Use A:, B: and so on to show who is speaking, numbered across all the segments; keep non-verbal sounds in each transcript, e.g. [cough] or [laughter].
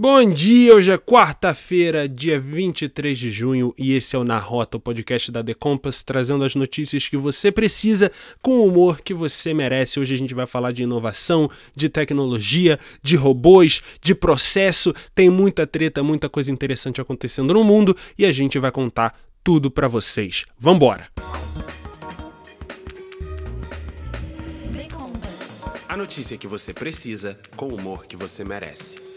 A: Bom dia, hoje é quarta-feira, dia 23 de junho, e esse é o Na Rota, o podcast da The Compass, trazendo as notícias que você precisa com o humor que você merece. Hoje a gente vai falar de inovação, de tecnologia, de robôs, de processo. Tem muita treta, muita coisa interessante acontecendo no mundo e a gente vai contar tudo para vocês. Vambora! A notícia que você precisa com o humor que você merece.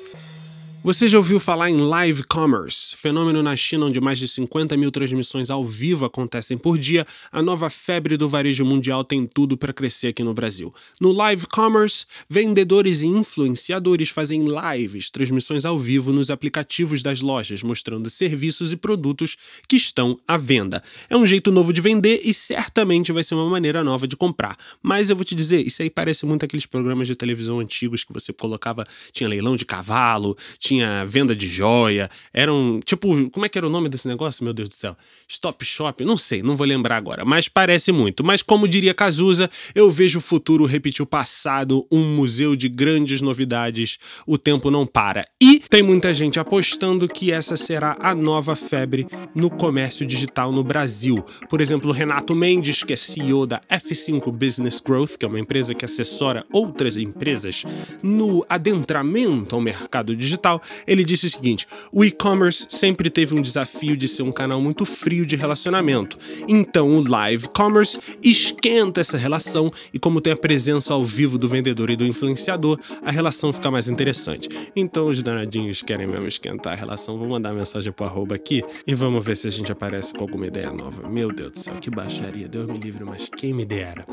A: Você já ouviu falar em live commerce, fenômeno na China onde mais de 50 mil transmissões ao vivo acontecem por dia? A nova febre do varejo mundial tem tudo para crescer aqui no Brasil. No live commerce, vendedores e influenciadores fazem lives, transmissões ao vivo nos aplicativos das lojas, mostrando serviços e produtos que estão à venda. É um jeito novo de vender e certamente vai ser uma maneira nova de comprar. Mas eu vou te dizer, isso aí parece muito aqueles programas de televisão antigos que você colocava, tinha leilão de cavalo, tinha tinha venda de joia, eram tipo, como é que era o nome desse negócio, meu Deus do céu? Stop Shop, não sei, não vou lembrar agora, mas parece muito. Mas como diria Cazuza, eu vejo o futuro repetir o passado, um museu de grandes novidades, o tempo não para. E tem muita gente apostando que essa será a nova febre no comércio digital no Brasil. Por exemplo, Renato Mendes, que é CEO da F5 Business Growth, que é uma empresa que assessora outras empresas no adentramento ao mercado digital, ele disse o seguinte: o e-commerce sempre teve um desafio de ser um canal muito frio de relacionamento. Então o live commerce esquenta essa relação e, como tem a presença ao vivo do vendedor e do influenciador, a relação fica mais interessante. Então os danadinhos querem mesmo esquentar a relação. Vou mandar mensagem pro arroba aqui e vamos ver se a gente aparece com alguma ideia nova. Meu Deus do céu, que baixaria. Deus me livre, mas quem me dera.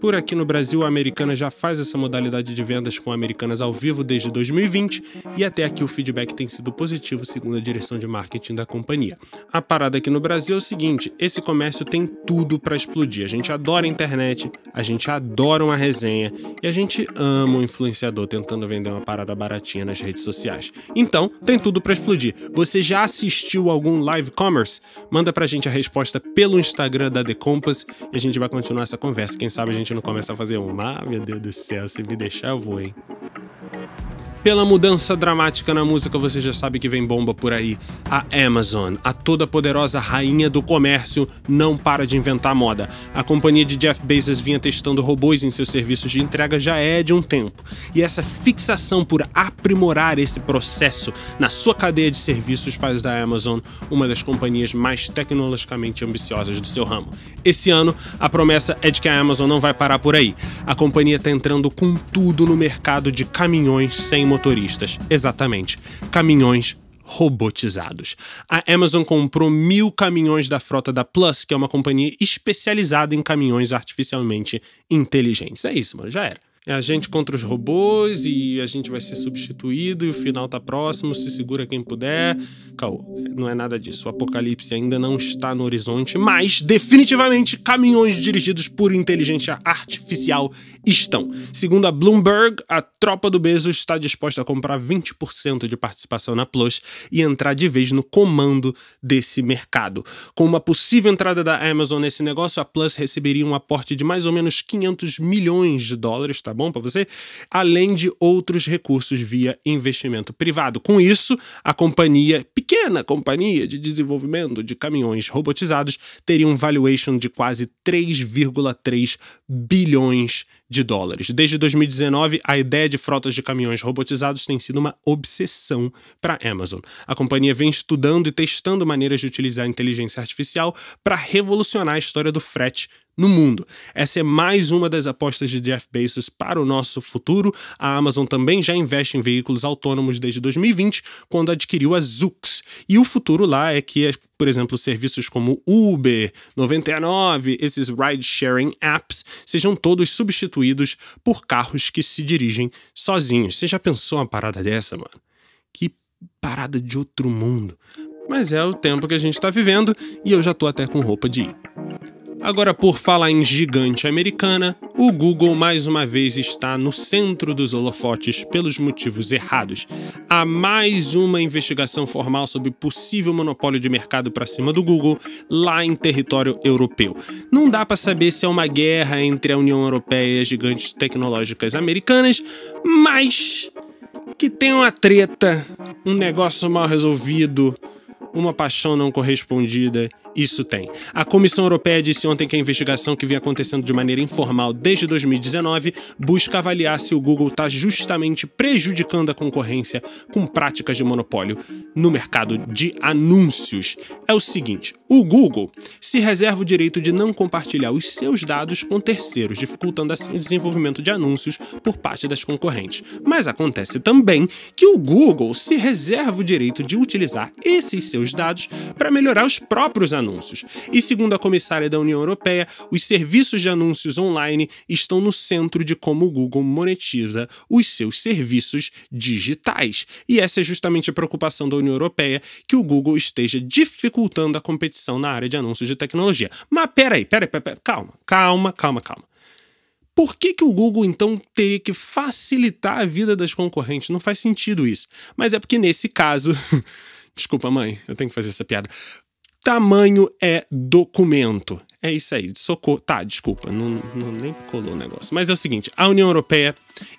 A: Por aqui no Brasil, a Americana já faz essa modalidade de vendas com Americanas ao vivo desde 2020 e até aqui o feedback tem sido positivo, segundo a direção de marketing da companhia. A parada aqui no Brasil é o seguinte: esse comércio tem tudo para explodir. A gente adora a internet, a gente adora uma resenha e a gente ama um influenciador tentando vender uma parada baratinha nas redes sociais. Então, tem tudo para explodir. Você já assistiu algum live commerce? Manda pra gente a resposta pelo Instagram da The Compass e a gente vai continuar essa conversa. Quem sabe a gente não começa a fazer um. Ah, meu Deus do céu, se me deixar eu vou, hein? Pela mudança dramática na música, você já sabe que vem bomba por aí. A Amazon, a toda poderosa rainha do comércio, não para de inventar moda. A companhia de Jeff Bezos vinha testando robôs em seus serviços de entrega já é de um tempo. E essa fixação por aprimorar esse processo na sua cadeia de serviços faz da Amazon uma das companhias mais tecnologicamente ambiciosas do seu ramo. Esse ano, a promessa é de que a Amazon não vai parar por aí. A companhia está entrando com tudo no mercado de caminhões sem motor motoristas. Exatamente. Caminhões robotizados. A Amazon comprou mil caminhões da frota da Plus, que é uma companhia especializada em caminhões artificialmente inteligentes. É isso, mano, já era. É a gente contra os robôs e a gente vai ser substituído e o final tá próximo, se segura quem puder. Caô, não é nada disso. O apocalipse ainda não está no horizonte, mas definitivamente caminhões dirigidos por inteligência artificial estão. Segundo a Bloomberg, a tropa do Bezos está disposta a comprar 20% de participação na Plus e entrar de vez no comando desse mercado. Com uma possível entrada da Amazon nesse negócio, a Plus receberia um aporte de mais ou menos 500 milhões de dólares, tá bom para você? Além de outros recursos via investimento privado. Com isso, a companhia, pequena companhia de desenvolvimento de caminhões robotizados, teria um valuation de quase 3,3 bilhões de dólares. Desde 2019, a ideia de frotas de caminhões robotizados tem sido uma obsessão para a Amazon. A companhia vem estudando e testando maneiras de utilizar a inteligência artificial para revolucionar a história do frete no mundo. Essa é mais uma das apostas de Jeff Bezos para o nosso futuro. A Amazon também já investe em veículos autônomos desde 2020, quando adquiriu a Zoox. E o futuro lá é que, por exemplo, serviços como Uber, 99, esses ride-sharing apps, sejam todos substituídos por carros que se dirigem sozinhos. Você já pensou uma parada dessa, mano? Que parada de outro mundo. Mas é o tempo que a gente está vivendo e eu já tô até com roupa de ir. Agora, por falar em gigante americana, o Google mais uma vez está no centro dos holofotes pelos motivos errados. Há mais uma investigação formal sobre possível monopólio de mercado para cima do Google lá em território europeu. Não dá para saber se é uma guerra entre a União Europeia e as gigantes tecnológicas americanas, mas que tem uma treta, um negócio mal resolvido, uma paixão não correspondida isso tem. A Comissão Europeia disse ontem que a investigação que vem acontecendo de maneira informal desde 2019 busca avaliar se o Google está justamente prejudicando a concorrência com práticas de monopólio no mercado de anúncios. É o seguinte: o Google se reserva o direito de não compartilhar os seus dados com terceiros, dificultando assim o desenvolvimento de anúncios por parte das concorrentes. Mas acontece também que o Google se reserva o direito de utilizar esses seus dados para melhorar os próprios anúncios. E segundo a comissária da União Europeia, os serviços de anúncios online estão no centro de como o Google monetiza os seus serviços digitais. E essa é justamente a preocupação da União Europeia, que o Google esteja dificultando a competição na área de anúncios de tecnologia. Mas peraí, peraí, peraí, peraí calma, calma, calma, calma. Por que, que o Google então teria que facilitar a vida das concorrentes? Não faz sentido isso. Mas é porque nesse caso. [laughs] Desculpa, mãe, eu tenho que fazer essa piada. Tamanho é documento. É isso aí. Socorro. Tá, desculpa, não, não, nem colou o negócio. Mas é o seguinte: a União Europeia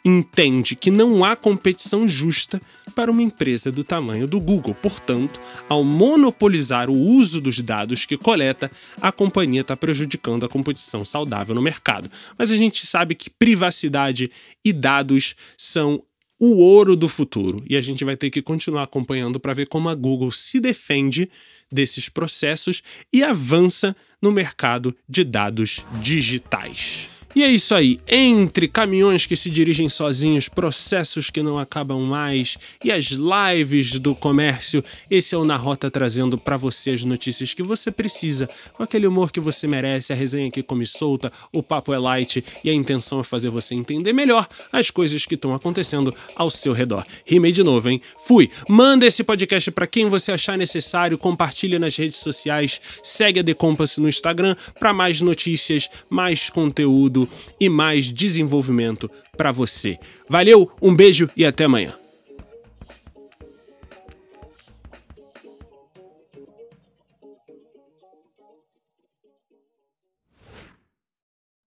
A: entende que não há competição justa para uma empresa do tamanho do Google. Portanto, ao monopolizar o uso dos dados que coleta, a companhia está prejudicando a competição saudável no mercado. Mas a gente sabe que privacidade e dados são o ouro do futuro e a gente vai ter que continuar acompanhando para ver como a Google se defende desses processos e avança no mercado de dados digitais. E é isso aí. Entre caminhões que se dirigem sozinhos, processos que não acabam mais e as lives do comércio, esse é o Na Rota trazendo para você as notícias que você precisa, com aquele humor que você merece, a resenha que come solta, o papo é light e a intenção é fazer você entender melhor as coisas que estão acontecendo ao seu redor. Rimei de novo, hein? Fui. Manda esse podcast para quem você achar necessário, compartilha nas redes sociais, segue a The Compass no Instagram para mais notícias, mais conteúdo e mais desenvolvimento para você. Valeu, um beijo e até amanhã.